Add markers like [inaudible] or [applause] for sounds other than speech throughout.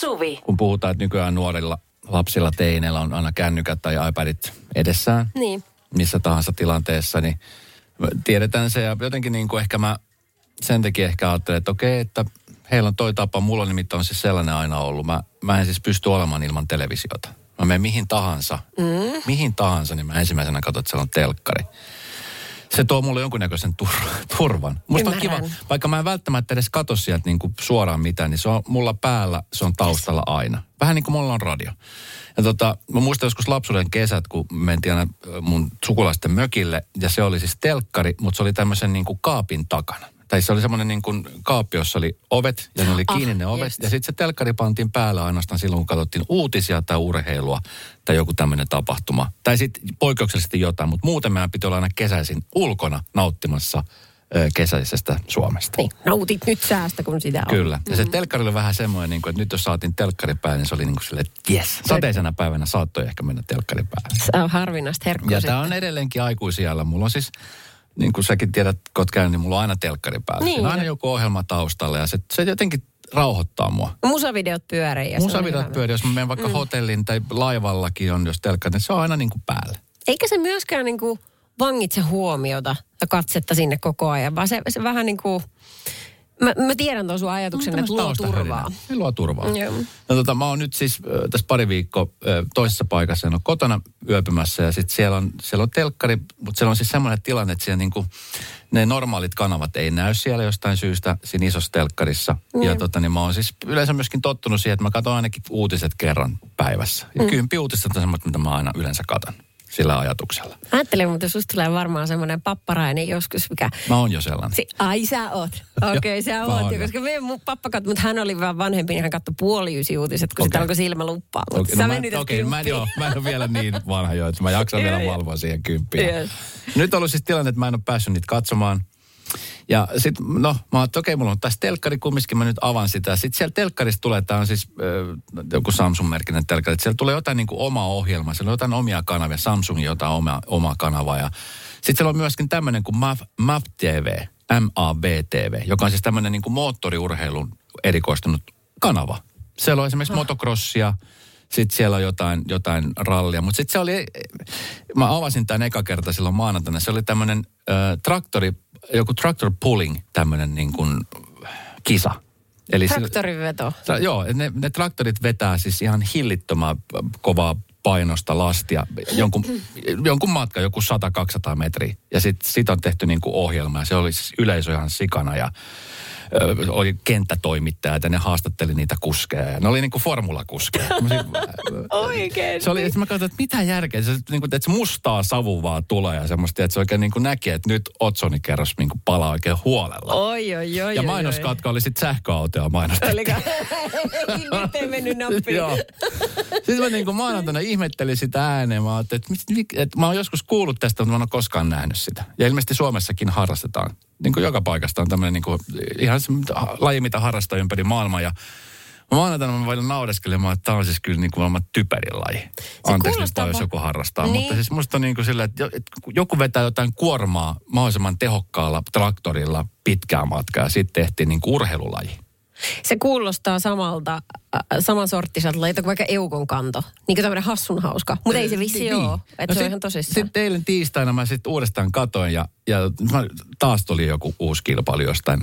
Suvi. kun puhutaan, että nykyään nuorilla lapsilla, teineillä on aina kännykät tai iPadit edessään, Niin. missä tahansa tilanteessa, niin tiedetään se ja jotenkin niin kuin ehkä mä sen takia ehkä ajattelen, että okei, että heillä on toi tapa, mulla nimittäin on siis sellainen aina ollut. Mä, mä en siis pysty olemaan ilman televisiota. Mä menen mihin tahansa, mm. mihin tahansa, niin mä ensimmäisenä katson, että siellä on telkkari. Se tuo mulle jonkunnäköisen tur- [laughs] turvan. Musta on kiva, Ymmärrän. vaikka mä en välttämättä edes katso sieltä niin kuin suoraan mitään, niin se on mulla päällä, se on taustalla aina. Vähän niin kuin mulla on radio. Ja tota, mä muistan joskus lapsuuden kesät, kun mentiin aina ö, mun sukulaisten mökille, ja se oli siis telkkari, mutta se oli tämmöisen niin kuin kaapin takana. Tai se oli semmoinen niin kuin kaappi, jossa oli ovet, ja ne oli Ah, kiinni ne ovet. just. Ja sitten se telkkari pantiin päällä ainoastaan silloin, kun katsottiin uutisia tai urheilua tai joku tämmöinen tapahtuma. Tai sitten poikkeuksellisesti jotain, mutta muuten meidän piti olla aina kesäisin ulkona nauttimassa kesäisestä Suomesta. Niin, nautit nyt säästä, kun sitä on. Kyllä. Ja se telkkari oli vähän semmoinen, niin kuin, että nyt jos saatiin telkkari päälle, niin se oli niin kuin silleen, että yes. Sateisena päivänä saattoi ehkä mennä telkkari päälle. Se on harvinaista herkkua. Ja tämä on edelleenkin aikuisiellä. Mulla on siis, niin kuin säkin tiedät, kun oot käynyt, niin mulla on aina telkkari päällä. Niin. Siinä on aina joku ohjelma taustalla ja se, se jotenkin rauhoittaa mua. Musavideot pyörii. Musavideot pyörii, jos mä menen vaikka mm. hotellin tai laivallakin on, jos telkkari, niin se on aina niin kuin päällä. Eikä se myöskään niin kuin vangitse huomiota ja katsetta sinne koko ajan, vaan se, se vähän niin kuin... Mä, mä tiedän tuon sun ajatuksen, että luo turvaa. Se luo turvaa. Joo. No tota, mä oon nyt siis äh, tässä pari viikkoa äh, toisessa paikassa, en ole kotona yöpymässä ja sitten siellä on, siellä on telkkari, mutta siellä on siis semmoinen tilanne, että siellä niinku, ne normaalit kanavat ei näy siellä jostain syystä siinä isossa telkkarissa. Ja tota, niin mä oon siis yleensä myöskin tottunut siihen, että mä katson ainakin uutiset kerran päivässä. Ja mm. kymppi uutista on semmoista, mitä mä aina yleensä katon sillä ajatuksella. Ajattelin, mutta susta tulee varmaan semmoinen papparainen joskus, mikä... Mä oon jo sellainen. Si- Ai sä oot. [laughs] Okei, okay, sä oot. jo, koska meidän mun pappa katsoi, mutta hän oli vähän vanhempi, niin hän katsoi puoli ysi uutiset, kun okay. sitä Okei. alkoi silmä luppaa. Mutta sä no mä, okei, mä, en, joo, mä en ole vielä niin vanha jo, että mä jaksan vielä [laughs] valvoa siihen kymppiin. Yes. Nyt on ollut siis tilanne, että mä en ole päässyt niitä katsomaan. Ja sitten, no, mä oon, että okei, mulla on tässä telkkari kumminkin, mä nyt avaan sitä. Sitten siellä telkkarista tulee, tämä on siis äh, joku Samsung-merkinen telkkari, että siellä tulee jotain niin kuin omaa ohjelmaa, siellä on jotain omia kanavia, Samsungin jotain oma, oma kanavaa. Ja sitten siellä on myöskin tämmöinen kuin MAV, MAV TV, MAV TV, joka on siis tämmöinen niin kuin moottoriurheilun erikoistunut kanava. Siellä on esimerkiksi motocrossia, sitten siellä on jotain, jotain rallia. Mutta sitten se oli, mä avasin tämän eka kerta silloin maanantaina. Se oli tämmöinen äh, traktori, joku tractor pulling tämmöinen niin kuin kisa. Eli Traktoriveto. Sa- Joo, ne, ne traktorit vetää siis ihan hillittömän kovaa painosta lastia jonkun, [clears throat] jonkun matka, joku 100-200 metriä. Ja sitten sit on tehty niinku ohjelma ja se oli siis yleisö ihan sikana ja oli kenttätoimittajat ja ne haastatteli niitä kuskeja. Ja ne oli niinku formulakuskeja. Mä siis- [laughs] Oikein. se oli, että mä katsoin, että mitä järkeä. Se, niin kuin, että se mustaa savu vaan tulee ja semmoista, että se oikein niin kuin näki, että nyt Otsoni kerros niin kuin palaa oikein huolella. Oi, oi, oi. ja oi, mainoskatka oli sitten sähköautoja mainostettu. Oliko? [laughs] Nyt ei mennyt nappiin. Joo. Sitten mä niin kuin maanantaina ihmettelin sitä ääneen. Mä että, mit- mit- että mä oon joskus kuullut tästä, mutta mä en ole koskaan nähnyt sitä. Ja ilmeisesti Suomessakin harrastetaan. Niin kuin joka paikasta on tämmöinen niin kuin, ihan se laji, mitä harrastaa ympäri maailmaa. Ja mä maanantaina mä voin naudeskelemaan, että tämä on siis kyllä niin kuin maailman typerin laji. Anteeksi nyt jos joku harrastaa. Niin. Mutta siis musta on niin kuin sillä, että joku vetää jotain kuormaa mahdollisimman tehokkaalla traktorilla pitkää matkaa. Ja sitten tehtiin niin kuin urheilulaji. Se kuulostaa samalta, äh, samansorttiselta lajilta kuin vaikka eukon kanto. Niin kuin tämmöinen hassun hauska. Mutta ei se vissi Niin. ole. Että No se on sit- ihan tosissaan. Sitten eilen tiistaina mä sitten uudestaan katoin ja, ja mä, taas tuli joku uusi kilpailu jostain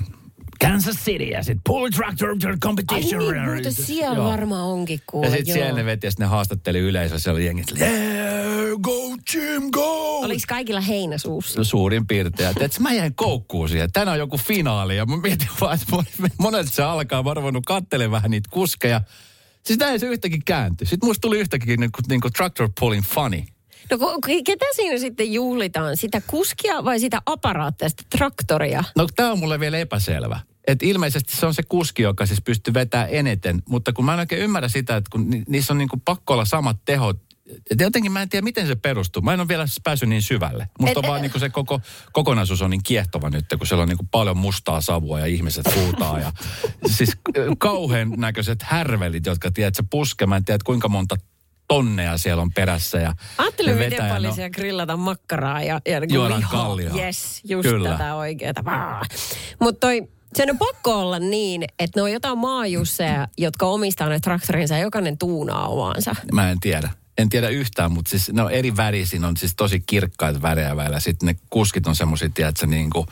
Kansas City ja sitten Pull Tractor Ai Competition. niin, mutta siellä Joo. varmaan onkin kuule. Ja sitten siellä ne veti ja sit ne haastatteli yleisöä, siellä oli jengi, että, yeah, go Jim, go! Oliko kaikilla heinäsuussa? Suurin piirtein. Ja mä jäin koukkuun siihen. Tänään on joku finaali ja mä mietin vaan, että mon- monelta se alkaa. Mä oon kattelemaan vähän niitä kuskeja. Siis näin se yhtäkin kääntyi. Sitten musta tuli yhtäkkiä niin kuin, niin kuin tractor pulling funny. No ketä siinä sitten juhlitaan? Sitä kuskia vai sitä aparaattia, sitä traktoria? No tämä on mulle vielä epäselvä. Et ilmeisesti se on se kuski, joka siis pystyy vetämään eniten, mutta kun mä en oikein ymmärrä sitä, että kun ni, niissä on niinku pakko olla samat tehot, et jotenkin mä en tiedä, miten se perustuu. Mä en ole vielä päässyt niin syvälle. Musta Et- vaan niinku se koko kokonaisuus on niin kiehtova nyt, kun siellä on niinku paljon mustaa savua ja ihmiset huutaa. Ja, [laughs] siis kauhean näköiset härvelit, jotka tiedät, se puske, mä en tiedä, kuinka monta tonneja siellä on perässä. Ja Ajattelin, miten vetää paljon no- siellä grillata makkaraa ja, ja niinku Juodaan kalliaa. Yes, just Kyllä. tätä oikeeta. Mutta toi, Sen on pakko olla niin, että ne on jotain maajusseja, jotka omistaa ne traktorinsa ja jokainen tuunaa omaansa. Mä en tiedä. En tiedä yhtään, mutta siis ne on eri värisiä, on siis tosi kirkkaita värejä välillä. Sitten ne kuskit on semmoisia, tiedätkö, niin kuin,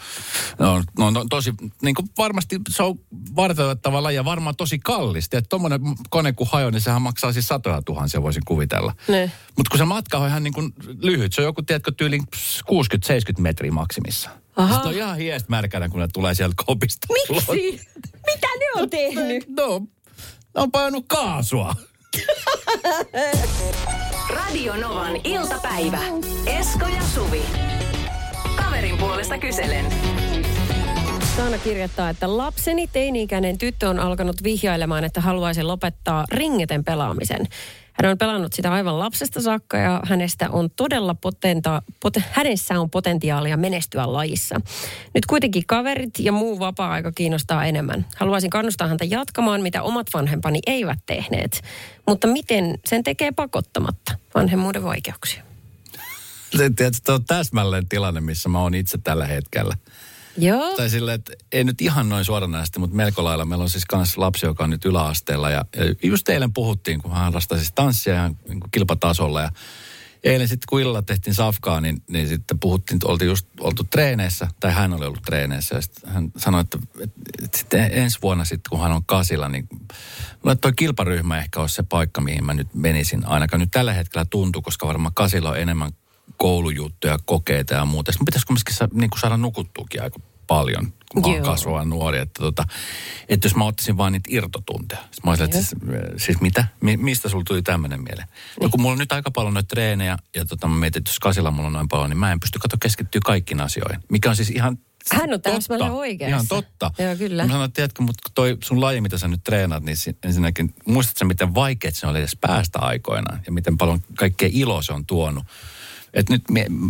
no, no, no, tosi, niin kuin varmasti se on varteutettava ja varmaan tosi kallista. Että tuommoinen kone kun hajo, niin sehän maksaa siis satoja tuhansia, voisin kuvitella. Mutta kun se matka on ihan niin kuin lyhyt, se on joku, tiedätkö, tyyli 60-70 metriä maksimissa. Aha. Sitten on ihan hiestä märkänä, kun ne tulee sieltä kopista. Miksi? Mitä ne on tehnyt? No, ne on painanut kaasua. Radio Novan iltapäivä. Esko ja Suvi. Kaverin puolesta kyselen. Saana kirjoittaa, että lapseni teini-ikäinen tyttö on alkanut vihjailemaan, että haluaisi lopettaa ringeten pelaamisen. Hän on pelannut sitä aivan lapsesta saakka ja hänestä on todella potenta, pot, hänessä on potentiaalia menestyä lajissa. Nyt kuitenkin kaverit ja muu vapaa-aika kiinnostaa enemmän. Haluaisin kannustaa häntä jatkamaan, mitä omat vanhempani eivät tehneet. Mutta miten sen tekee pakottamatta vanhemmuuden vaikeuksia? Tiedätkö, on täsmälleen tilanne, missä mä oon itse tällä hetkellä. Joo. Tai silleen, että ei nyt ihan noin suoranaisesti, mutta melko lailla. Meillä on siis kans lapsi, joka on nyt yläasteella. Ja, ja just eilen puhuttiin, kun hän harrastaa siis tanssia ja niin kilpatasolla. Ja eilen sitten, kun illalla tehtiin safkaa, niin, niin sitten puhuttiin, että oltiin just oltu treeneissä, tai hän oli ollut treeneissä. Ja sitten hän sanoi, että, että, että sitten ensi vuonna sitten, kun hän on kasilla, niin mulle toi kilparyhmä ehkä olisi se paikka, mihin mä nyt menisin. Ainakaan nyt tällä hetkellä tuntuu, koska varmaan kasilla on enemmän koulujuttuja, kokeita ja muuta. Sitten pitäisi kumminkin sa, niin kuin saada nukuttuukin aika paljon, kun mä oon kasvava nuori. Että, tota, että jos mä ottaisin vaan niitä irtotunteja. Sitten mä olisin, että siis, siis mitä? Mi, mistä sulla tuli tämmöinen mieleen? Niin. No kun mulla on nyt aika paljon noita treenejä ja tota, mä mietin, että jos kasilla mulla on noin paljon, niin mä en pysty katsoa keskittyä kaikkiin asioihin. Mikä on siis ihan hän on täsmälleen oikeassa. Ihan totta. Joo, kyllä. Mä sanoin, että tiedätkö, mutta toi sun laji, mitä sä nyt treenaat, niin ensinnäkin, muistatko miten vaikeat se oli edes päästä aikoinaan ja miten paljon kaikkea iloa se on tuonut että nyt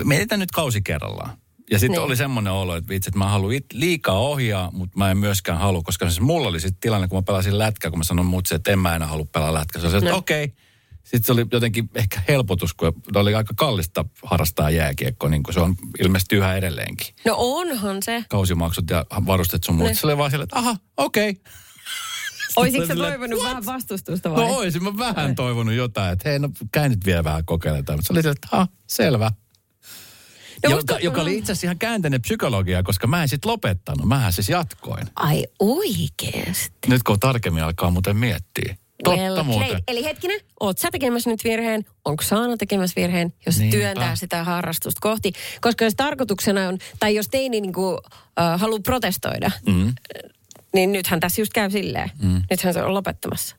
mietitään nyt kausi kerrallaan. Ja sitten niin. oli semmoinen olo, että vitsi, että mä haluan liikaa ohjaa, mutta mä en myöskään halua, koska siis mulla oli sitten tilanne, kun mä pelasin lätkää, kun mä sanoin muutse, että en mä enää halua pelaa lätkää. Se oli, että no. okei. Okay. Sitten se oli jotenkin ehkä helpotus, kun oli aika kallista harrastaa jääkiekkoa, niin kuin se on ilmeisesti yhä edelleenkin. No onhan se. Kausimaksut ja varustet sun muut. Se oli vaan silleen, että aha, okei. Okay. Olisitko sä toivonut What? vähän vastustusta vai? No olisin mä vähän toivonut jotain, että hei no käy nyt vielä vähän kokeilemaan. Mutta se oli se, että ha, selvä. No, joka, musta... joka oli itse asiassa ihan käänteinen psykologia, koska mä en sit lopettanut. Mähän siis jatkoin. Ai oikeesti? Nyt kun tarkemmin alkaa muuten miettiä. Totta well, muuten. Eli hetkinen, oot sä tekemässä nyt virheen? Onko Saana tekemässä virheen, jos Niinpä. työntää sitä harrastusta kohti? Koska jos tarkoituksena on, tai jos teini niin kuin, uh, haluaa protestoida, mm niin nythän tässä just käy silleen. Mm. Nythän se on lopettamassa.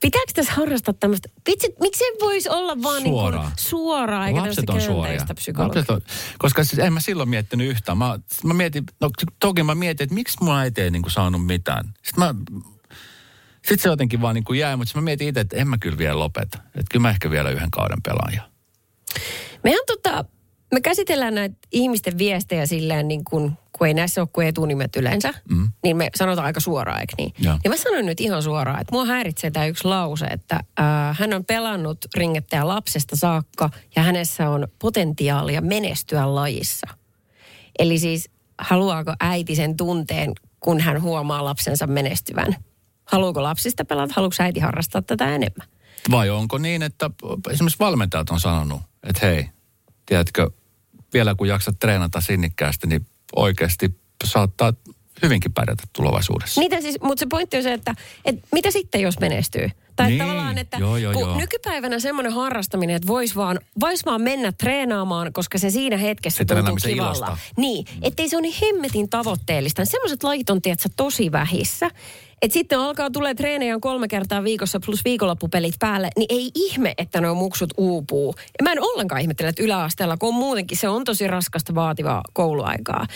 Pitääkö tässä harrastaa tämmöistä? Vitsi, miksi se voisi olla vaan suoraa, niin kuin suoraa eikä Lapset on suoria. Lapset on, koska siis en mä silloin miettinyt yhtään. Mä, mä mietin, no toki mä mietin, että miksi mun äiti ei niin kuin saanut mitään. Sitten mä, sitten se jotenkin vaan niin kuin jäi, mutta mä mietin itse, että en mä kyllä vielä lopeta. Että kyllä mä ehkä vielä yhden kauden pelaan. Mehän tota, me käsitellään näitä ihmisten viestejä silleen niin kuin, kun ei näissä ole kuin etunimet yleensä, mm. niin me sanotaan aika suoraan, eikö niin? Ja. ja mä sanon nyt ihan suoraan, että mua häiritsee tämä yksi lause, että äh, hän on pelannut ringettäjä lapsesta saakka ja hänessä on potentiaalia menestyä lajissa. Eli siis haluaako äiti sen tunteen, kun hän huomaa lapsensa menestyvän? Haluuko lapsista pelata, haluaako äiti harrastaa tätä enemmän? Vai onko niin, että esimerkiksi valmentajat on sanonut, että hei, tiedätkö, vielä kun jaksat treenata sinnikkäästi, niin oikeasti saattaa hyvinkin pärjätä tulevaisuudessa. Mitä siis, mutta se pointti on se, että, että mitä sitten jos menestyy? Tai niin, tavallaan, että joo, joo, kun joo. nykypäivänä semmoinen harrastaminen, että voisi vaan, vois vaan mennä treenaamaan, koska se siinä hetkessä se tuntuu kivalla. Ilosta. Niin, ettei se ole niin hemmetin tavoitteellista. Semmoiset lajit on, tiedätkö, tosi vähissä. Et sitten alkaa tulee treenejä kolme kertaa viikossa plus viikonloppupelit päälle, niin ei ihme, että nuo muksut uupuu. Ja mä en ollenkaan ihmettele, että yläasteella, kun on muutenkin se on tosi raskasta vaativaa kouluaikaa.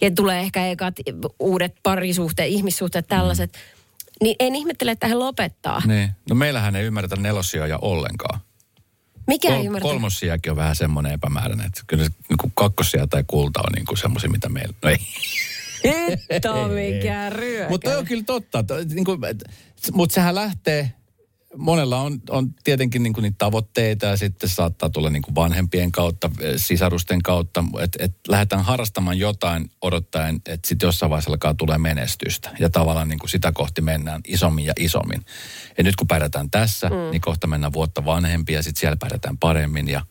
Ja tulee ehkä ekat uudet parisuhteet, ihmissuhteet, tällaiset. Mm. Niin en ihmettele, että he lopettaa. Niin. No meillähän ei ymmärretä nelossijoja ollenkaan. Mikä Kol- ei ymmärretä? Kolmossiakin on vähän semmoinen epämääräinen. Että kyllä se niin kakkossia tai kulta on niin semmoisia, mitä meillä... No ei. Hitto mikä ryökä. Mutta on kyllä totta. Niin mutta sehän lähtee monella on, on tietenkin niin kuin niitä tavoitteita ja sitten saattaa tulla niin kuin vanhempien kautta, sisarusten kautta, että et lähdetään harrastamaan jotain odottaen, että sitten jossain vaiheessa alkaa tulee menestystä. Ja tavallaan niin kuin sitä kohti mennään isommin ja isommin. Ja nyt kun pärjätään tässä, mm. niin kohta mennään vuotta vanhempia ja sitten siellä pärjätään paremmin ja –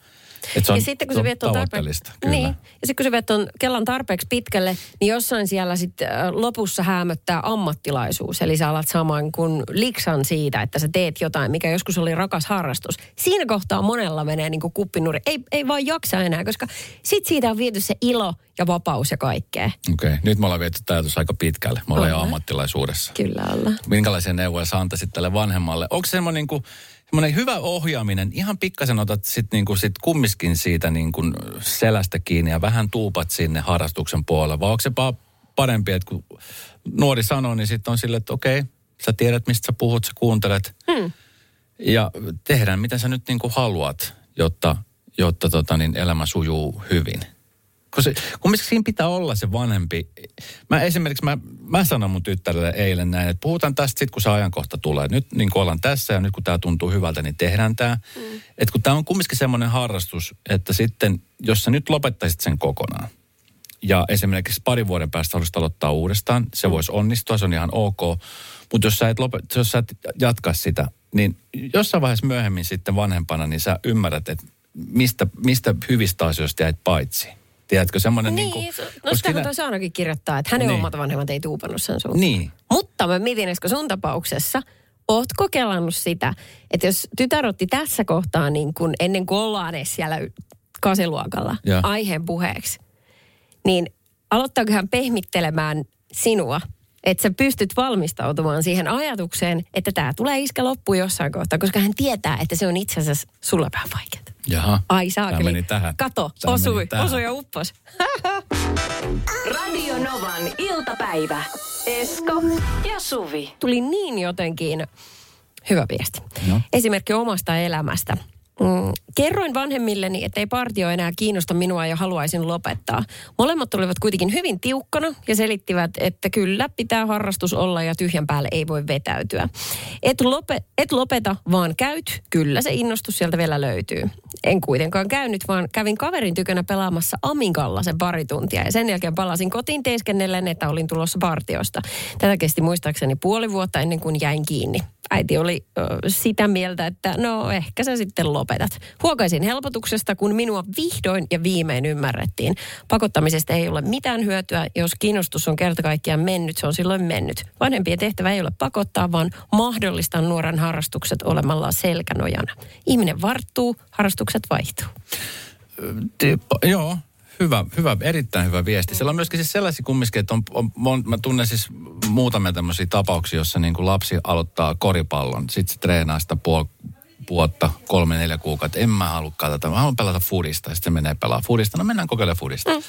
et se on, ja sitten kun se, se viet on tarpeeksi, niin, ja sitten kun se viet on kellan tarpeeksi pitkälle, niin jossain siellä sitten lopussa hämöttää ammattilaisuus. Eli sä alat saman kuin liksan siitä, että sä teet jotain, mikä joskus oli rakas harrastus. Siinä kohtaa monella menee niin kuin kuppinuri. Ei, ei vaan jaksa enää, koska sit siitä on viety se ilo ja vapaus ja kaikkea. Okei, okay. nyt me ollaan viety täytys aika pitkälle. Me ollaan jo ammattilaisuudessa. Kyllä ollaan. Minkälaisia neuvoja sä antaisit tälle vanhemmalle? Onko se semmoinen niin kuin semmoinen hyvä ohjaaminen, ihan pikkasen otat sitten niinku sit kummiskin siitä niinku selästä kiinni ja vähän tuupat sinne harrastuksen puolelle. Vai onko se parempi, että kun nuori sanoo, niin sitten on silleen, että okei, sä tiedät mistä sä puhut, sä kuuntelet. Hmm. Ja tehdään mitä sä nyt niinku haluat, jotta, jotta tota, niin elämä sujuu hyvin. Kun se, kumminkin siinä pitää olla se vanhempi. Mä esimerkiksi, mä, mä sanon mun tyttärelle eilen näin, että puhutaan tästä sitten, kun se ajankohta tulee. Nyt niin kuin ollaan tässä ja nyt kun tämä tuntuu hyvältä, niin tehdään tämä. Mm. Että kun tämä on kumminkin semmoinen harrastus, että sitten, jos sä nyt lopettaisit sen kokonaan, ja esimerkiksi parin vuoden päästä haluaisit aloittaa uudestaan, se mm. voisi onnistua, se on ihan ok. Mutta jos sä et, lopet, jos sä et jatka sitä, niin jossain vaiheessa myöhemmin sitten vanhempana, niin sä ymmärrät, että mistä, mistä hyvistä asioista jäit paitsi. Tiedätkö, semmoinen niin, niin kuin, no sitä toisi ainakin kirjoittaa, että hänen niin. omat vanhemmat ei tuupannut sen suuntaan. Niin. Mutta mä mietin, että sun tapauksessa, ootko kelannut sitä, että jos tytär otti tässä kohtaa niin kuin ennen kuin ollaan edes siellä kaseluokalla ja. aiheen puheeksi, niin aloittaako hän pehmittelemään sinua, että sä pystyt valmistautumaan siihen ajatukseen, että tämä tulee iskä loppu jossain kohtaa, koska hän tietää, että se on itse asiassa sulle vähän vaikeaa. Jaha. Ai saakeli. meni tähän. Kato, Tämä osui, tähän. osui ja uppos. [laughs] Radio Novan iltapäivä. Esko ja Suvi. Tuli niin jotenkin hyvä viesti. No. Esimerkki omasta elämästä. Mm, kerroin vanhemmilleni, että ei partio enää kiinnosta minua ja haluaisin lopettaa. Molemmat olivat kuitenkin hyvin tiukkana ja selittivät, että kyllä pitää harrastus olla ja tyhjän päälle ei voi vetäytyä. Et, lope, et lopeta, vaan käyt. Kyllä se innostus sieltä vielä löytyy. En kuitenkaan käynyt, vaan kävin kaverin tykönä pelaamassa Amikalla sen pari tuntia. Ja sen jälkeen palasin kotiin teeskennellen, että olin tulossa partiosta. Tätä kesti muistaakseni puoli vuotta ennen kuin jäin kiinni äiti oli ö, sitä mieltä, että no ehkä sä sitten lopetat. Huokaisin helpotuksesta, kun minua vihdoin ja viimein ymmärrettiin. Pakottamisesta ei ole mitään hyötyä. Jos kiinnostus on kerta kaikkiaan mennyt, se on silloin mennyt. Vanhempien tehtävä ei ole pakottaa, vaan mahdollistaa nuoren harrastukset olemalla selkänojana. Ihminen varttuu, harrastukset vaihtuu. Joo, hyvä, hyvä, erittäin hyvä viesti. Siellä on myöskin siis sellaisia kumminkin, että on, on, on, mä tunnen siis muutamia tämmöisiä tapauksia, jossa niin kuin lapsi aloittaa koripallon, sitten se treenaa sitä puol, vuotta, kolme, neljä kuukautta. En mä halua tätä, mä haluan pelata foodista, sitten se menee pelaa foodista. No mennään kokeilemaan foodista. Mm.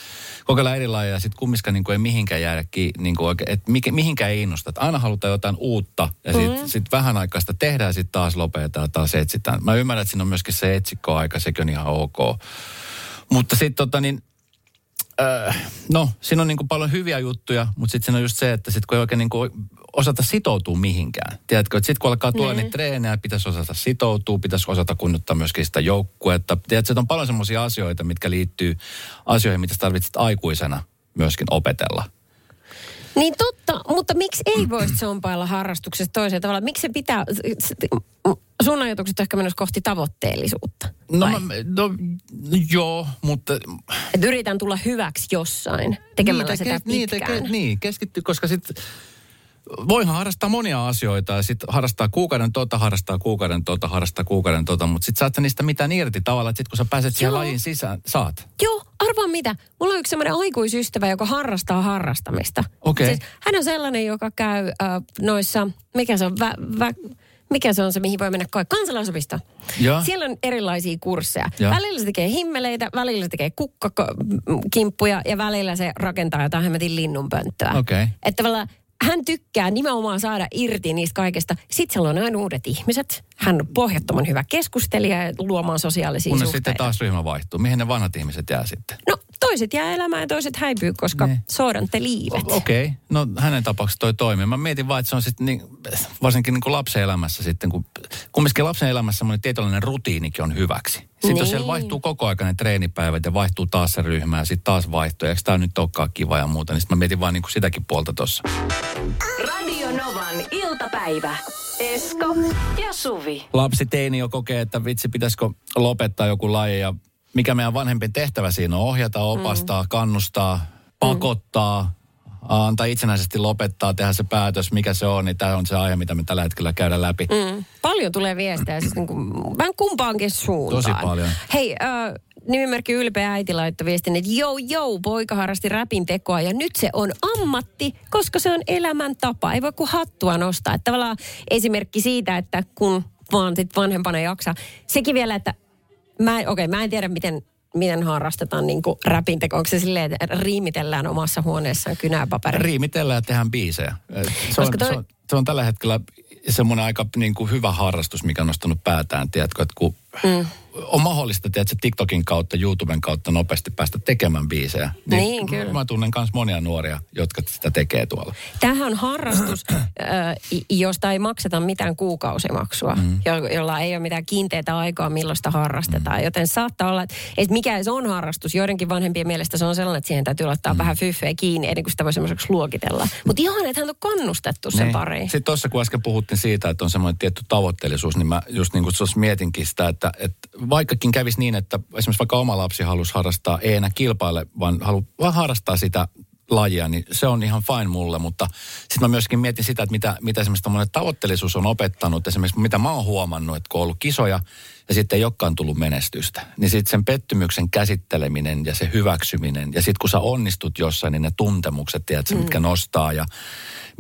Kokeillaan eri lajeja, sitten kumminkaan niin kuin ei mihinkään jäädä, niin kuin oikein, että mihinkään ei innosta. Että aina halutaan jotain uutta ja sitten mm. sit vähän aikaa sitä tehdään ja sitten taas lopetetaan, taas etsitään. Mä ymmärrän, että siinä on myöskin se etsikkoaika, sekin on ihan ok. Mutta sitten tota niin, Öö, no, siinä on niin kuin paljon hyviä juttuja, mutta sitten siinä on just se, että sit kun ei oikein niin kuin osata sitoutua mihinkään. Tiedätkö, että sitten kun alkaa tulla niin. treenejä, pitäisi osata sitoutua, pitäisi osata kunnioittaa myöskin sitä joukkuetta. Tiedätkö, että on paljon semmoisia asioita, mitkä liittyy asioihin, mitä tarvitset aikuisena myöskin opetella. Niin totta, mutta miksi ei voisi sompailla harrastuksesta toisella tavalla? Miksi se pitää, sun ajatukset on ehkä menossa kohti tavoitteellisuutta? No, mä, no joo, mutta... Et yritän tulla hyväksi jossain tekemällä niin, sitä kes, niin, pitkään. Niin, niin keskitty, koska sitten voihan harrastaa monia asioita ja sitten harrastaa kuukauden tota, harrastaa kuukauden tota, harrastaa kuukauden tota, mutta sitten saat niistä mitään irti tavallaan, että sitten kun sä pääset siihen lajin sisään, saat. Joo, arvaa mitä. Mulla on yksi semmoinen aikuisystävä, joka harrastaa harrastamista. Okei. Okay. Siis hän on sellainen, joka käy äh, noissa, mikä se on, vä, vä, mikä se on se, mihin voi mennä koe? Kansalaisopisto. Ja. Siellä on erilaisia kursseja. Ja. Välillä se tekee himmeleitä, välillä se tekee kukkakimppuja ja välillä se rakentaa jotain hemmetin linnunpönttöä. Okay. Että tavallaan hän tykkää nimenomaan saada irti niistä kaikesta. Sitten siellä on aina uudet ihmiset. Hän on pohjattoman hyvä keskustelija ja luomaan sosiaalisia Kunnes suhteita. sitten taas ryhmä vaihtuu. Mihin ne vanhat ihmiset jää sitten? No toiset jää elämään ja toiset häipyy, koska ne. sodan te liivet. Okei, okay. no hänen tapauksessa toi toimii. Mä mietin vaan, että se on sitten niin, varsinkin niin kuin lapsen elämässä sitten, kun kumminkin lapsen elämässä semmoinen tietynlainen rutiinikin on hyväksi. Sitten niin. jos siellä vaihtuu koko ajan ne treenipäivät ja vaihtuu taas se ryhmä ja sitten taas vaihtuu, ja eikö tämä nyt olekaan kiva ja muuta, niin sitten mä mietin vaan niin kuin sitäkin puolta tuossa. Radio Novan iltapäivä. Esko ja Suvi. Lapsi teini jo kokee, että vitsi, pitäisikö lopettaa joku laji ja mikä meidän vanhempien tehtävä siinä on ohjata, opastaa, mm. kannustaa, pakottaa, mm. Antaa itsenäisesti lopettaa, tehdä se päätös, mikä se on, niin tämä on se aihe, mitä me tällä hetkellä käydään läpi. Mm. Paljon tulee viestejä, siis niin kuin, vähän kumpaankin suuntaan. Tosi paljon. Hei, äh, nimimerkki ylpeä äiti laittoi viestin, että joo joo, poika harrasti räpin tekoa ja nyt se on ammatti, koska se on elämäntapa. Ei voi kuin hattua nostaa. Että tavallaan esimerkki siitä, että kun vaan sit vanhempana jaksa. Sekin vielä, että mä, okei, okay, mä en tiedä miten miten harrastetaan niin kuin räpinteko? Onko se silleen, että riimitellään omassa huoneessaan kynäpaperi? Riimitellään ja tehdään biisejä. Se on, toi... se, on, se on tällä hetkellä semmoinen aika niin kuin hyvä harrastus, mikä on nostanut päätään, tiedätkö, että kun mm on mahdollista, tiedätkö, TikTokin kautta, YouTuben kautta nopeasti päästä tekemään biisejä. Niin, niin kyllä. Mä tunnen myös monia nuoria, jotka sitä tekee tuolla. Tämähän on harrastus, [clears throat] josta ei makseta mitään kuukausimaksua, mm. jo, jolla ei ole mitään kiinteitä aikaa, milloin sitä harrastetaan. Mm. Joten saattaa olla, että mikä se on harrastus. Joidenkin vanhempien mielestä se on sellainen, että siihen täytyy laittaa mm. vähän fyffeä kiinni, ennen kuin sitä voi semmoiseksi luokitella. Mutta ihan, että hän on kannustettu sen niin. pariin. Sitten tuossa, kun äsken puhuttiin siitä, että on semmoinen tietty tavoitteellisuus, niin mä just niin kuin mietinkin sitä, että, että vaikkakin kävisi niin, että esimerkiksi vaikka oma lapsi halusi harrastaa, ei enää kilpaile, vaan haluaa harrastaa sitä lajia, niin se on ihan fine mulle, mutta sitten mä myöskin mietin sitä, että mitä, mitä esimerkiksi tämmöinen tavoitteellisuus on opettanut, esimerkiksi mitä mä oon huomannut, että kun on ollut kisoja ja sitten ei olekaan tullut menestystä, niin sitten sen pettymyksen käsitteleminen ja se hyväksyminen ja sitten kun sä onnistut jossain, niin ne tuntemukset, tiedätkö, mm. mitkä nostaa ja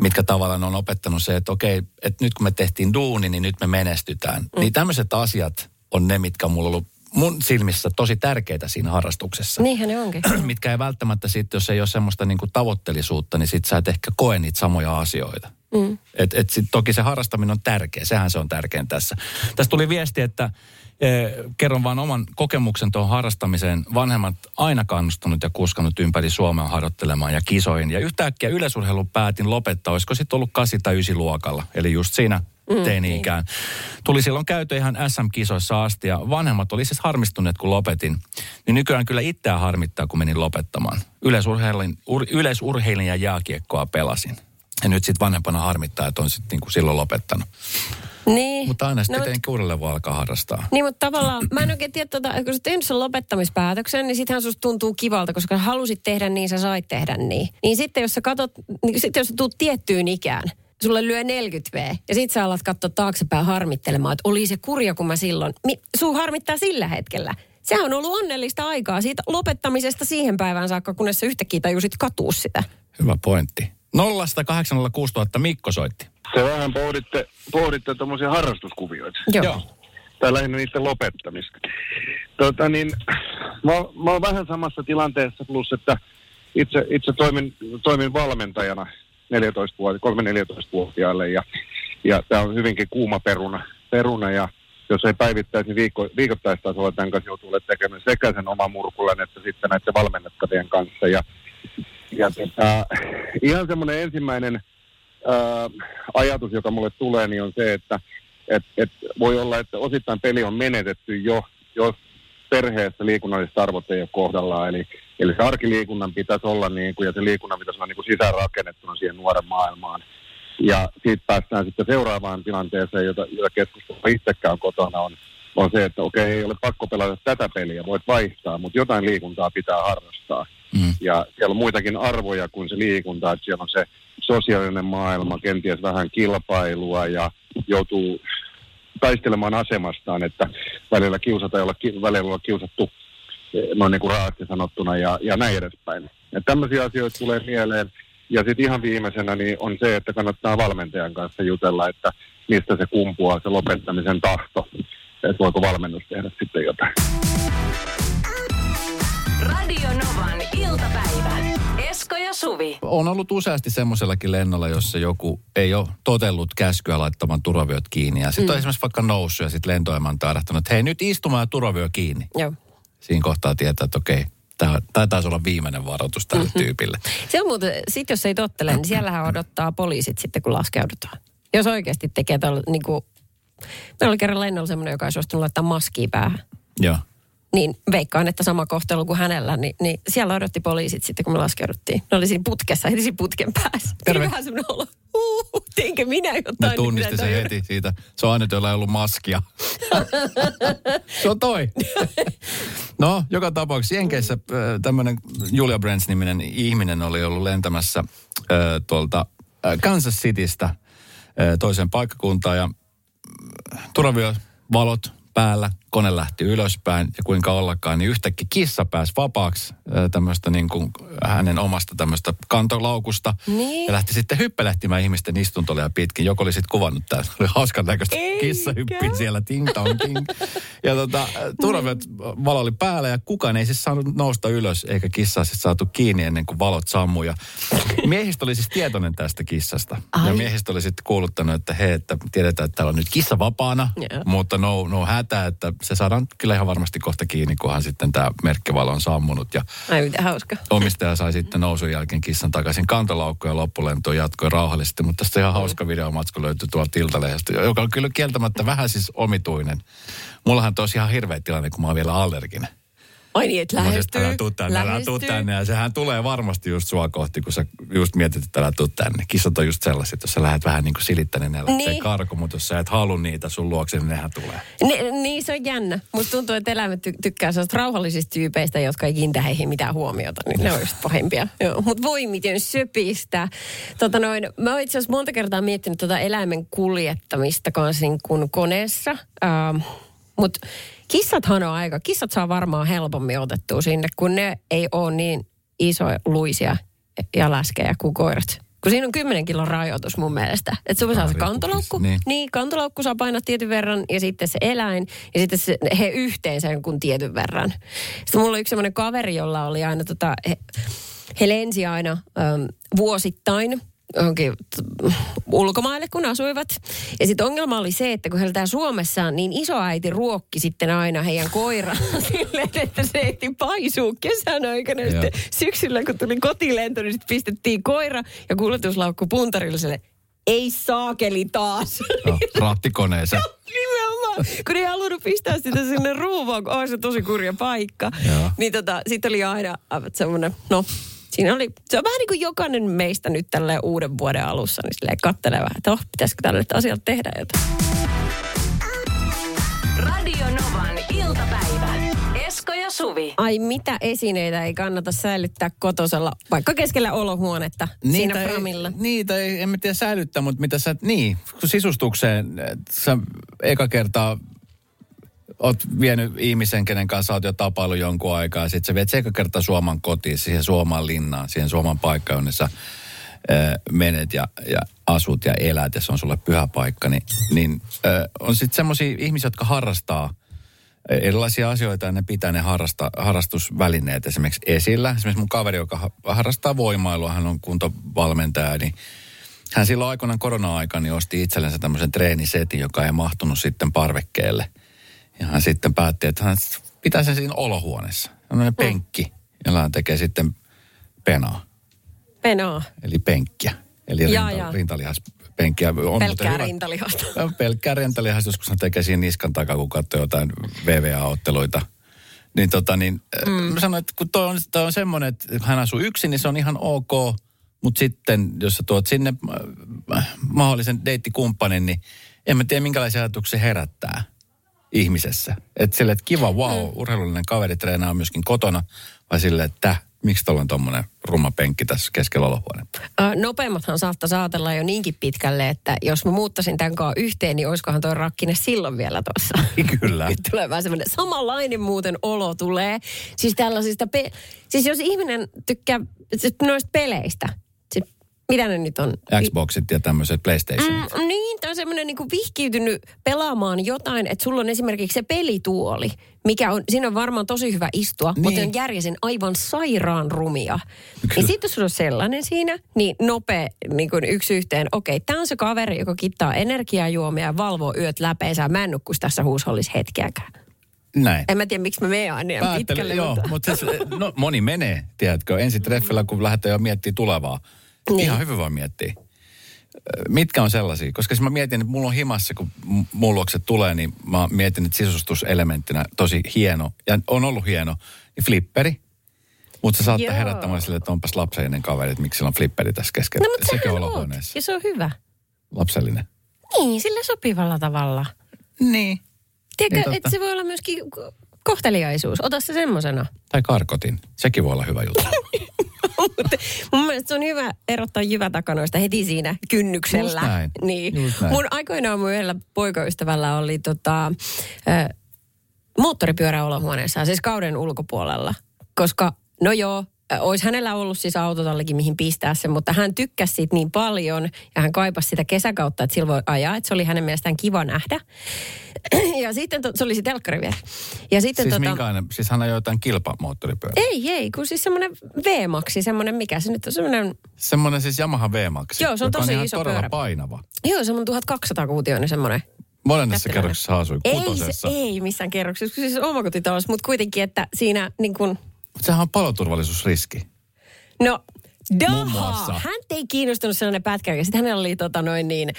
mitkä tavallaan on opettanut se, että okei, että nyt kun me tehtiin duuni, niin nyt me menestytään. Mm. Niin tämmöiset asiat on ne, mitkä on mulla ollut mun silmissä tosi tärkeitä siinä harrastuksessa. Niinhän ne onkin. [clears throat] mitkä ei välttämättä sitten, jos ei ole semmoista niinku tavoittelisuutta, niin sit sä et ehkä koe niitä samoja asioita. Mm. Et, et sit toki se harrastaminen on tärkeä, sehän se on tärkein tässä. Tässä tuli viesti, että eh, kerron vaan oman kokemuksen tuohon harrastamiseen. Vanhemmat aina kannustunut ja kuskannut ympäri Suomea harjoittelemaan ja kisoihin. Ja yhtäkkiä yleisurheilun päätin lopettaa, olisiko sitten ollut 8 tai 9 luokalla. Eli just siinä mm, teini-ikään. Niin. Tuli silloin käyty ihan SM-kisoissa asti ja vanhemmat oli siis harmistuneet, kun lopetin. Niin nykyään kyllä itseä harmittaa, kun menin lopettamaan. Yleisurheilin, ur, yleisurheilin ja jääkiekkoa pelasin. Ja nyt sitten vanhempana harmittaa, että on sitten niinku silloin lopettanut. Niin. Mutta aina sitten no, tietenkin uudelleen voi alkaa harrastaa. Niin, mutta tavallaan, mä en oikein tiedä, tota, kun sä tehnyt sen lopettamispäätöksen, niin sittenhän susta tuntuu kivalta, koska halusit tehdä niin, sä sait tehdä niin. Niin sitten jos sä katot, niin sitten jos sä tuut tiettyyn ikään, sulle lyö 40 V. Ja sit sä alat katsoa taaksepäin harmittelemaan, että oli se kurja, kun mä silloin. Mi- suu harmittaa sillä hetkellä. Sehän on ollut onnellista aikaa siitä lopettamisesta siihen päivään saakka, kunnes sä yhtäkkiä tajusit katua sitä. Hyvä pointti. 0806 000 Mikko soitti. Se vähän pohditte, pohditte tuommoisia harrastuskuvioita. Joo. Joo. Tai lähinnä niiden lopettamista. Tota niin, mä, mä oon vähän samassa tilanteessa, plus että itse, itse toimin, toimin valmentajana 14 3-14-vuotiaille ja, ja tämä on hyvinkin kuuma peruna, peruna ja jos ei päivittäisi viikko, viikoittaistasolla tämän kanssa joutuu tekemään sekä sen oman murkullen että sitten näiden valmennettavien kanssa. Ja, ja tota, ihan semmoinen ensimmäinen ää, ajatus, joka mulle tulee, niin on se, että et, et voi olla, että osittain peli on menetetty jo, jos perheessä liikunnalliset arvot ei ole kohdallaan. Eli, eli se arkiliikunnan pitäisi olla niin kuin, ja se liikunnan pitäisi olla niin kuin sisäänrakennettuna siihen nuoren maailmaan. Ja siitä päästään sitten seuraavaan tilanteeseen, jota, jota keskustelua itsekään kotona on, on se, että okei, ei ole pakko pelata tätä peliä, voit vaihtaa, mutta jotain liikuntaa pitää harrastaa. Mm. Ja siellä on muitakin arvoja kuin se liikunta, että siellä on se sosiaalinen maailma, kenties vähän kilpailua ja joutuu taistelemaan asemastaan, että välillä kiusata olla, välillä olla kiusattu noin niin kuin raasti sanottuna ja, ja näin edespäin. Ja tämmöisiä asioita tulee mieleen. Ja sitten ihan viimeisenä niin on se, että kannattaa valmentajan kanssa jutella, että mistä se kumpuaa, se lopettamisen tahto. Että voiko valmennus tehdä sitten jotain. Radio Novan iltapäivä. Esko ja Suvi. On ollut useasti semmoisellakin lennolla, jossa joku ei ole totellut käskyä laittamaan turvavyöt kiinni. Ja sitten mm. on esimerkiksi vaikka noussut ja sitten lentoeman tarttunut, että hei nyt istumaan ja turvavyö kiinni. Joo. Siinä kohtaa tietää, että okei, tämä, tämä taisi olla viimeinen varoitus tälle mm-hmm. tyypille. Se on muuten, sit jos ei tottele, niin siellähän odottaa poliisit sitten, kun laskeudutaan. Jos oikeasti tekee tällä, niin kuin, meillä oli kerran lennolla semmoinen, joka ei suostunut laittaa maskia päähän. Joo niin veikkaan, että sama kohtelu kuin hänellä, niin, niin siellä odotti poliisit sitten, kun me laskeuduttiin. Ne oli siinä putkessa, heti siinä putken päässä. Terve. vähän semmoinen olo, uh, teinkö minä jotain? Ne tunnisti sen heti siitä. Se on aina, jolla ei ollut maskia. [laughs] se on toi. [laughs] no, joka tapauksessa Jenkeissä äh, tämmöinen Julia Brands-niminen ihminen oli ollut lentämässä äh, tuolta äh, Kansas Citystä toiseen paikkakuntaan ja turvavio valot päällä, kone lähti ylöspäin ja kuinka ollakaan, niin yhtäkkiä kissa pääsi vapaaksi tämmöistä niin kuin hänen omasta tämmöistä kantolaukusta. Niin. Ja lähti sitten hyppelehtimään ihmisten istuntolia pitkin. Joku oli sitten kuvannut tämän. Oli hauskan näköistä. Kissa hyppi siellä ting tong ting. Ja tota, turvet valo oli päällä ja kukaan ei siis saanut nousta ylös eikä kissaa siis saatu kiinni ennen kuin valot sammui. Ja miehistä oli siis tietoinen tästä kissasta. Ai. Ja miehistä oli sitten kuuluttanut, että hei, että tiedetään, että täällä on nyt kissa vapaana, yeah. mutta no, no hätä, että se saadaan kyllä ihan varmasti kohta kiinni, kunhan sitten tämä merkkivalo on sammunut. Ja Ai mitä hauska. Omistaja sai sitten nousun jälkeen kissan takaisin kantolaukkoon ja loppulento jatkoi rauhallisesti. Mutta tästä ihan hauska videomatsku löytyi tuolta Iltalehdestä, joka on kyllä kieltämättä vähän siis omituinen. Mullahan tosi ihan hirveä tilanne, kun mä oon vielä allerginen. Ai niin, että lähestyy. Älä tuu tänne, älä tuu tänne. Ja sehän tulee varmasti just sua kohti, kun sä just mietit, että älä tuu tänne. Kissat on just sellaiset, että jos sä lähdet vähän niin kuin silittämään, niin ne lähtee niin. karku, mutta jos sä et halua niitä sun luokse, niin nehän tulee. Ne, niin, se on jännä. Musta tuntuu, että eläimet ty- tykkää sellaista rauhallisista tyypeistä, jotka ei kiinnitä heihin mitään huomiota. Niin ne on just pahimpia. Mutta voi miten söpistä. Tota noin, mä oon itse asiassa monta kertaa miettinyt tota eläimen kuljettamista kanssa niin kuin koneessa. Ähm, mutta Kissathan on aika, kissat saa varmaan helpommin otettua sinne, kun ne ei ole niin isoja luisia ja läskejä kuin koirat. Kun siinä on 10 kilon rajoitus mun mielestä. Että sun saa se kantolaukku. Niin. niin, kantolaukku saa painaa tietyn verran ja sitten se eläin ja sitten se, he yhteen sen kun tietyn verran. Sitten mulla oli yksi semmoinen kaveri, jolla oli aina tota, he, he lensi aina äm, vuosittain johonkin ulkomaille, kun asuivat. Ja sitten ongelma oli se, että kun heillä tää Suomessa niin isoäiti ruokki sitten aina heidän koiraa [laughs] silleen, että se ehti paisuu kesän aikana. Ja sitten syksyllä, kun tuli kotilento, niin sitten pistettiin koira ja kuljetuslaukku puntarilliselle. Ei saakeli taas. No, rattikoneeseen. [laughs] Nimenomaan, kun ei halunnut pistää sitä sinne ruuvaan, kun on se tosi kurja paikka. Joo. Niin tota, sitten oli aina semmoinen, no siinä oli, se on vähän niin kuin jokainen meistä nyt tälle uuden vuoden alussa, niin silleen kattelee vähän, että oh, pitäisikö tälle asialle tehdä jotain. Radio Novan iltapäivä. Esko ja Suvi. Ai mitä esineitä ei kannata säilyttää kotosella, vaikka keskellä olohuonetta niitä siinä framilla? Ei, niitä ei, en tiedä säilyttää, mutta mitä sä, niin, kun sisustukseen, sä eka kertaa oot vienyt ihmisen, kenen kanssa oot jo tapailu jonkun aikaa, sit sä viet sekä kerta Suomen kotiin, siihen Suomen linnaan, siihen Suomen paikkaan, sä menet ja, ja asut ja elät ja se on sulle pyhä paikka, niin, niin äh, on sitten semmoisia ihmisiä, jotka harrastaa erilaisia asioita ja ne pitää ne harrasta, harrastusvälineet esimerkiksi esillä. Esimerkiksi mun kaveri, joka harrastaa voimailua, hän on kuntovalmentaja, niin hän silloin aikoinaan korona-aikana niin osti itsellensä tämmöisen treenisetin, joka ei mahtunut sitten parvekkeelle – ja hän sitten päätti, että hän pitää sen siinä olohuoneessa. On mm. penkki, jolla hän tekee sitten penaa. Penaa. Eli penkkiä. Eli rinta, ja. rintalihaspenkkiä. On pelkkää rintalihasta. Pelkkää rintalihasta, joskus hän tekee siinä niskan takaa, kun katsoo jotain VVA-otteluita. Niin tota niin, mm. mä sanoin, että kun toi on, toi on semmoinen, että hän asuu yksin, niin se on ihan ok. Mutta sitten, jos sä tuot sinne äh, mahdollisen deittikumppanin, niin en mä tiedä, minkälaisia ajatuksia herättää ihmisessä. Että sille, että kiva, wow, mm. urheilullinen kaveri treenaa myöskin kotona, vai sille, että miksi tuolla on tuommoinen rumma penkki tässä keskellä olohuonetta? nopeimmathan saattaisi ajatella jo niinkin pitkälle, että jos mä muuttaisin tämän kanssa yhteen, niin olisikohan tuo rakkine silloin vielä tuossa. [laughs] Kyllä. tulee vähän semmoinen samanlainen muuten olo tulee. Siis tällaisista, pe- siis jos ihminen tykkää noista peleistä, mitä ne nyt on? Xboxit ja tämmöiset PlayStationit. Mm, niin, tämä on semmoinen niin vihkiytynyt pelaamaan jotain, että sulla on esimerkiksi se pelituoli, mikä on, siinä on varmaan tosi hyvä istua, niin. mutta on järjesen aivan sairaan rumia. Kyllä. Ja sitten jos sulla on sellainen siinä, niin nopea niin kuin yksi yhteen, okei, okay, tämä on se kaveri, joka kittaa energiajuomia ja valvoo yöt läpeensä. Mä en nukkuisi tässä huushollissa hetkeäkään. Näin. En mä tiedä, miksi mä menen aina niin pitkälle. Joo, mutta, mutta siis, no, moni menee, tiedätkö, ensi treffillä, kun lähdetään jo miettimään tulevaa. Niin. Ihan hyvin voi miettiä. Mitkä on sellaisia? Koska siis mä mietin, että mulla on himassa, kun mun luokse tulee, niin mä mietin, että sisustuselementtinä tosi hieno, ja on ollut hieno, niin flipperi. Mutta se saattaa herättämään sille, että onpas lapsellinen kaveri, että miksi sillä on flipperi tässä keskellä. No, mutta sekin on Ja se on hyvä. Lapsellinen. Niin, sille sopivalla tavalla. Niin. Tiedätkö, niin että se voi olla myöskin kohteliaisuus. Ota se semmosena. Tai karkotin. Sekin voi olla hyvä juttu. [laughs] mun mielestä se on hyvä erottaa jyvätakanoista heti siinä kynnyksellä. Just näin. Niin. Just näin. Mun aikoinaan mun yhdellä poikaystävällä oli tota, äh, moottoripyörä olohuoneessa, siis kauden ulkopuolella. Koska, no joo, olisi hänellä ollut siis autotallikin, mihin pistää se, mutta hän tykkäsi siitä niin paljon ja hän kaipasi sitä kesäkautta, että sillä voi ajaa, että se oli hänen mielestään kiva nähdä. [clears throat] ja sitten to, se oli se telkkari vielä. Ja sitten siis tota, minkälainen? Siis hän ajoi jotain kilpamoottoripyörää? Ei, ei, kun siis semmoinen V-maksi, semmoinen mikä se nyt on semmoinen... Semmoinen siis Yamaha V-maksi. Joo, se on tosi on iso todella pyörä. painava. Joo, semmoinen 1200 kuutioinen semmoinen. Monennessa kerroksessa asui? Kutosessa? Ei, se, ei missään kerroksessa, siis omakotitalous, mutta kuitenkin, että siinä niin kuin... Sehän on paloturvallisuusriski. No, Daha! Hän ei kiinnostunut sellainen pätkä. Sitten hänellä oli tota noin niin,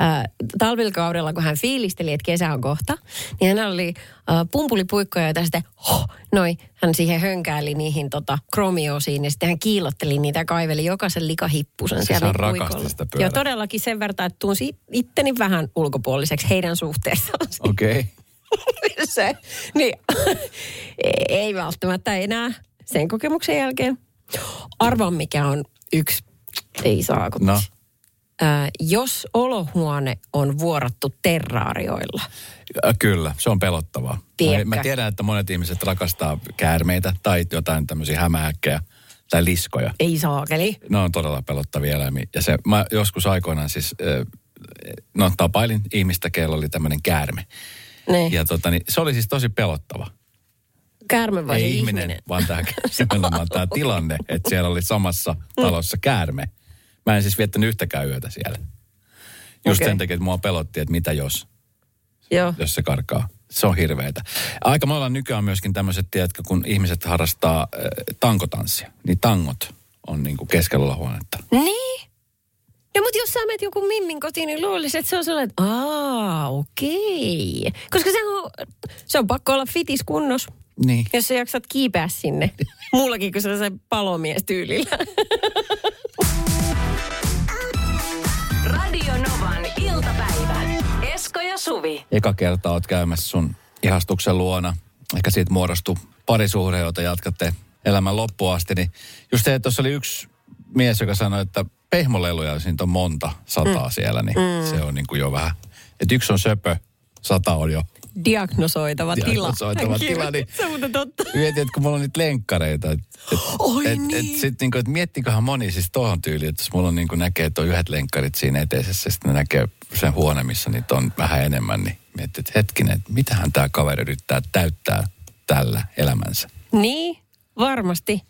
äh, talvilkaudella, kun hän fiilisteli, että kesä on kohta, niin hänellä oli äh, pumpulipuikkoja, joita sitten, oh, noin, hän siihen hönkäili niihin tota, kromiosiin, ja sitten hän kiillotteli niitä ja kaiveli jokaisen likahippusen siellä hän rakasti sitä pyörää. Joo, todellakin sen verran, että tunsi itteni vähän ulkopuoliseksi heidän suhteessaan. Okei. Okay. Se, niin, [laughs] ei välttämättä enää sen kokemuksen jälkeen. Arvaa, mikä on yksi, ei saa No. Äh, jos olohuone on vuorattu terraarioilla. Kyllä, se on pelottavaa. Tiedätkö? Mä tiedän, että monet ihmiset rakastaa käärmeitä tai jotain tämmöisiä hämähäkkejä tai liskoja. Ei saakeli. Ne on todella pelottavia eläimiä. Ja se, mä joskus aikoinaan siis, no tapailin ihmistä, kello oli tämmöinen käärme. Ne. Ja tota, niin, se oli siis tosi pelottava. Käärme vai Ei ihminen, ihminen? vaan tämä, [laughs] tämä tilanne, että siellä oli samassa talossa käärme. Mä en siis viettänyt yhtäkään yötä siellä. Just Okei. sen takia, että mua pelotti, että mitä jos, Joo. jos se karkaa. Se on hirveetä. Aika monella nykyään myöskin tämmöiset, tiedätkö, kun ihmiset harrastaa äh, tankotanssia, niin tangot on niin kuin keskellä huonetta. Niin. No mutta jos sä menet joku mimmin kotiin, niin luulisin, että se on sellainen, että aa, okei. Koska se on, se on pakko olla fitis kunnos, Niin. jos sä jaksat kiipeä sinne. [laughs] Mullakin kuin sellaisen palomies tyylillä. [laughs] Radio Novan iltapäivä. Esko ja Suvi. Eka kertaa oot käymässä sun ihastuksen luona. Ehkä siitä muodostuu parisuhde, jota jatkatte elämän loppuun asti. Niin just se, että tuossa oli yksi mies, joka sanoi, että pehmoleluja, siinä on monta sataa mm. siellä, niin mm. se on niin kuin jo vähän. Että yksi on söpö, sata on jo Diagnosoitava tila. Diagnosoitava tila, niin- Se on totta. Mietin, että kun mulla on niitä lenkkareita, että et, Oi et, niin. et, sit niinku, et miettiköhän moni siis tohon tyyliin, että jos mulla on niinku näkee, että on yhdet lenkkarit siinä eteisessä, ja sitten ne näkee sen huone, missä niitä on vähän enemmän, niin miettii, että hetkinen, että mitähän tämä kaveri yrittää täyttää tällä elämänsä. Niin, varmasti.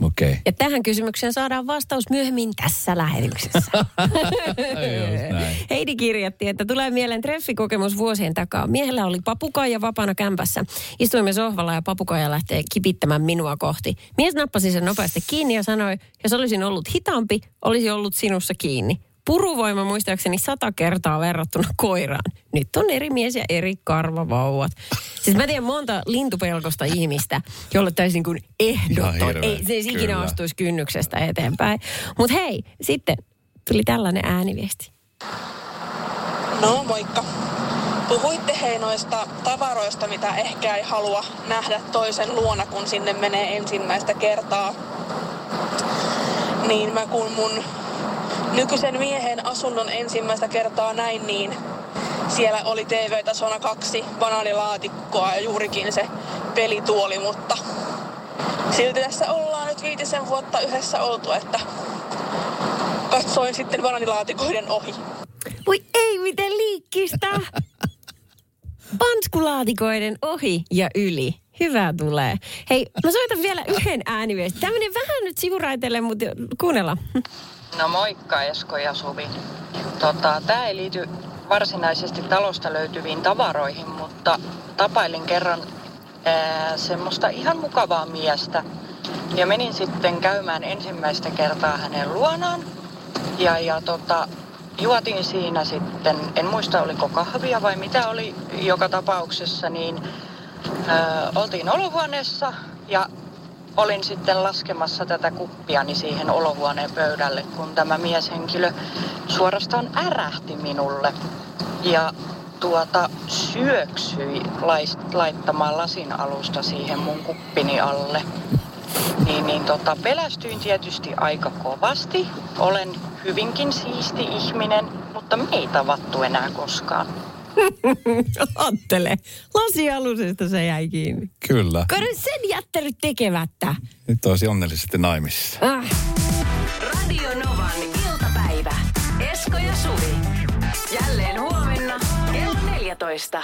Okei. Okay. Ja tähän kysymykseen saadaan vastaus myöhemmin tässä lähetyksessä. [laughs] Heidi kirjoitti, että tulee mieleen treffikokemus vuosien takaa. Miehellä oli papukaija vapaana kämpässä. Istuimme sohvalla ja papukaija lähtee kipittämään minua kohti. Mies nappasi sen nopeasti kiinni ja sanoi, jos olisin ollut hitaampi, olisi ollut sinussa kiinni. Puruvoima muistaakseni sata kertaa verrattuna koiraan. Nyt on eri mies ja eri karvavauvat. Siis mä tiedän monta lintupelkosta ihmistä, jolle täysin kuin Ihan ehdoton. hirveä. Ei se ei ikinä Kyllä. astuisi kynnyksestä eteenpäin. Mutta hei, sitten tuli tällainen ääniviesti. No moikka. Puhuitte hei noista tavaroista, mitä ehkä ei halua nähdä toisen luona, kun sinne menee ensimmäistä kertaa. Niin mä kun mun nykyisen miehen asunnon ensimmäistä kertaa näin, niin siellä oli TV-tasona kaksi banaanilaatikkoa ja juurikin se pelituoli, mutta silti tässä ollaan nyt viitisen vuotta yhdessä oltu, että katsoin sitten banaanilaatikoiden ohi. Voi ei, miten liikkistä! [laughs] Panskulaatikoiden ohi ja yli. Hyvä tulee. Hei, mä soitan vielä yhden ääniviestin. Tämmönen vähän nyt sivuraitelle, mutta kuunnella. No moikka Esko ja Suvi. Tota, Tämä ei liity varsinaisesti talosta löytyviin tavaroihin, mutta tapailin kerran ää, semmoista ihan mukavaa miestä. Ja menin sitten käymään ensimmäistä kertaa hänen luonaan. Ja, ja tota, juotiin siinä sitten, en muista oliko kahvia vai mitä oli joka tapauksessa, niin ää, oltiin olohuoneessa ja olin sitten laskemassa tätä kuppiani siihen olohuoneen pöydälle, kun tämä mieshenkilö suorastaan ärähti minulle. Ja tuota syöksyi laittamaan lasin alusta siihen mun kuppini alle. Niin, niin tota, pelästyin tietysti aika kovasti. Olen hyvinkin siisti ihminen, mutta me ei tavattu enää koskaan. [laughs] Ajattele, lasialusesta se jäi kiinni. Kyllä. Kun sen jättänyt tekemättä. Nyt olisi onnellisesti naimisissa. Ah. Radio Novan iltapäivä. Esko ja Suvi. Jälleen huomenna kello 14.